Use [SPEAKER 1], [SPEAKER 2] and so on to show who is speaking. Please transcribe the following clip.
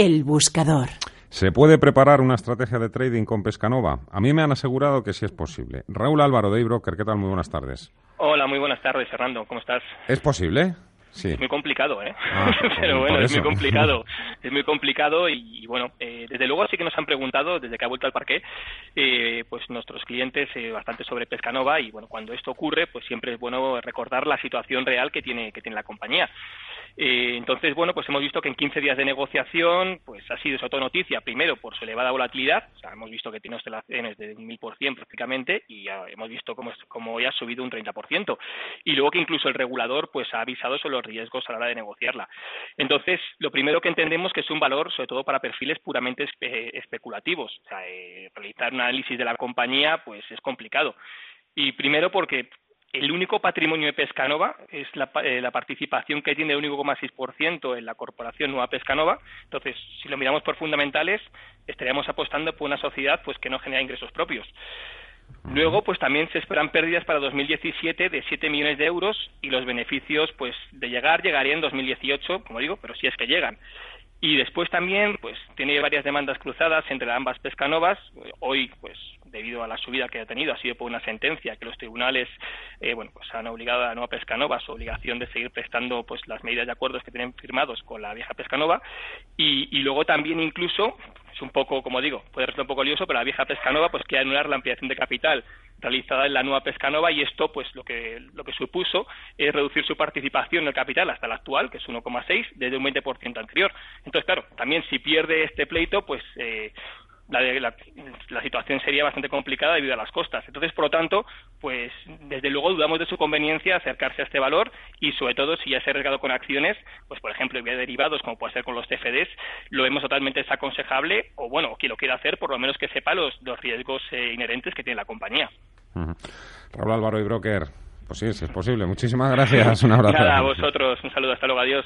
[SPEAKER 1] El buscador.
[SPEAKER 2] ¿Se puede preparar una estrategia de trading con Pescanova? A mí me han asegurado que sí es posible. Raúl Álvaro de Ibroker, ¿qué tal? Muy buenas tardes.
[SPEAKER 3] Hola, muy buenas tardes, Fernando. ¿Cómo estás?
[SPEAKER 2] ¿Es posible? Sí.
[SPEAKER 3] Es muy complicado, ¿eh?
[SPEAKER 2] Ah,
[SPEAKER 3] Pero
[SPEAKER 2] por
[SPEAKER 3] bueno, es muy complicado. Es muy complicado y, y bueno, eh, desde luego sí que nos han preguntado, desde que ha vuelto al parque, eh, pues nuestros clientes eh, bastante sobre Pescanova y bueno, cuando esto ocurre, pues siempre es bueno recordar la situación real que tiene, que tiene la compañía. Eh, entonces, bueno, pues hemos visto que en 15 días de negociación, pues ha sido sobre todo noticia, primero por su elevada volatilidad, o sea, hemos visto que tiene oscilaciones de un 1000% prácticamente y hemos visto cómo, cómo ya ha subido un 30%. Y luego que incluso el regulador pues ha avisado sobre los riesgos a la hora de negociarla. Entonces, lo primero que entendemos que es un valor, sobre todo para perfiles puramente espe- especulativos. O sea, eh, realizar un análisis de la compañía pues es complicado. Y primero porque el único patrimonio de Pescanova es la, eh, la participación que tiene el 1,6% en la corporación Nueva Pescanova. Entonces, si lo miramos por fundamentales, estaríamos apostando por una sociedad pues que no genera ingresos propios. Luego, pues también se esperan pérdidas para 2017 de 7 millones de euros y los beneficios, pues de llegar, llegarían en 2018, como digo, pero si es que llegan. Y después también, pues tiene varias demandas cruzadas entre ambas pescanovas. Hoy, pues a la subida que ha tenido, ha sido por una sentencia que los tribunales, eh, bueno, pues han obligado a la nueva pescanova su obligación de seguir prestando, pues las medidas de acuerdos que tienen firmados con la vieja pescanova. Y, y luego también incluso, es un poco, como digo, puede resultar un poco lioso, pero la vieja pescanova, pues quiere anular la ampliación de capital realizada en la nueva pescanova y esto pues lo que lo que supuso es reducir su participación en el capital hasta la actual que es 1,6 desde un 20% anterior entonces claro también si pierde este pleito pues eh, la, la, la situación sería bastante complicada debido a las costas. Entonces, por lo tanto, pues desde luego dudamos de su conveniencia acercarse a este valor y sobre todo si ya se ha arriesgado con acciones, pues por ejemplo, vía derivados como puede ser con los CFDs, lo vemos totalmente desaconsejable o bueno, quien lo quiera hacer, por lo menos que sepa los, los riesgos eh, inherentes que tiene la compañía.
[SPEAKER 2] Ujú. Raúl Álvaro de Ibroker, pues sí, sí es posible. Muchísimas gracias. Un abrazo.
[SPEAKER 3] Nada, a vosotros, un saludo, hasta luego, adiós.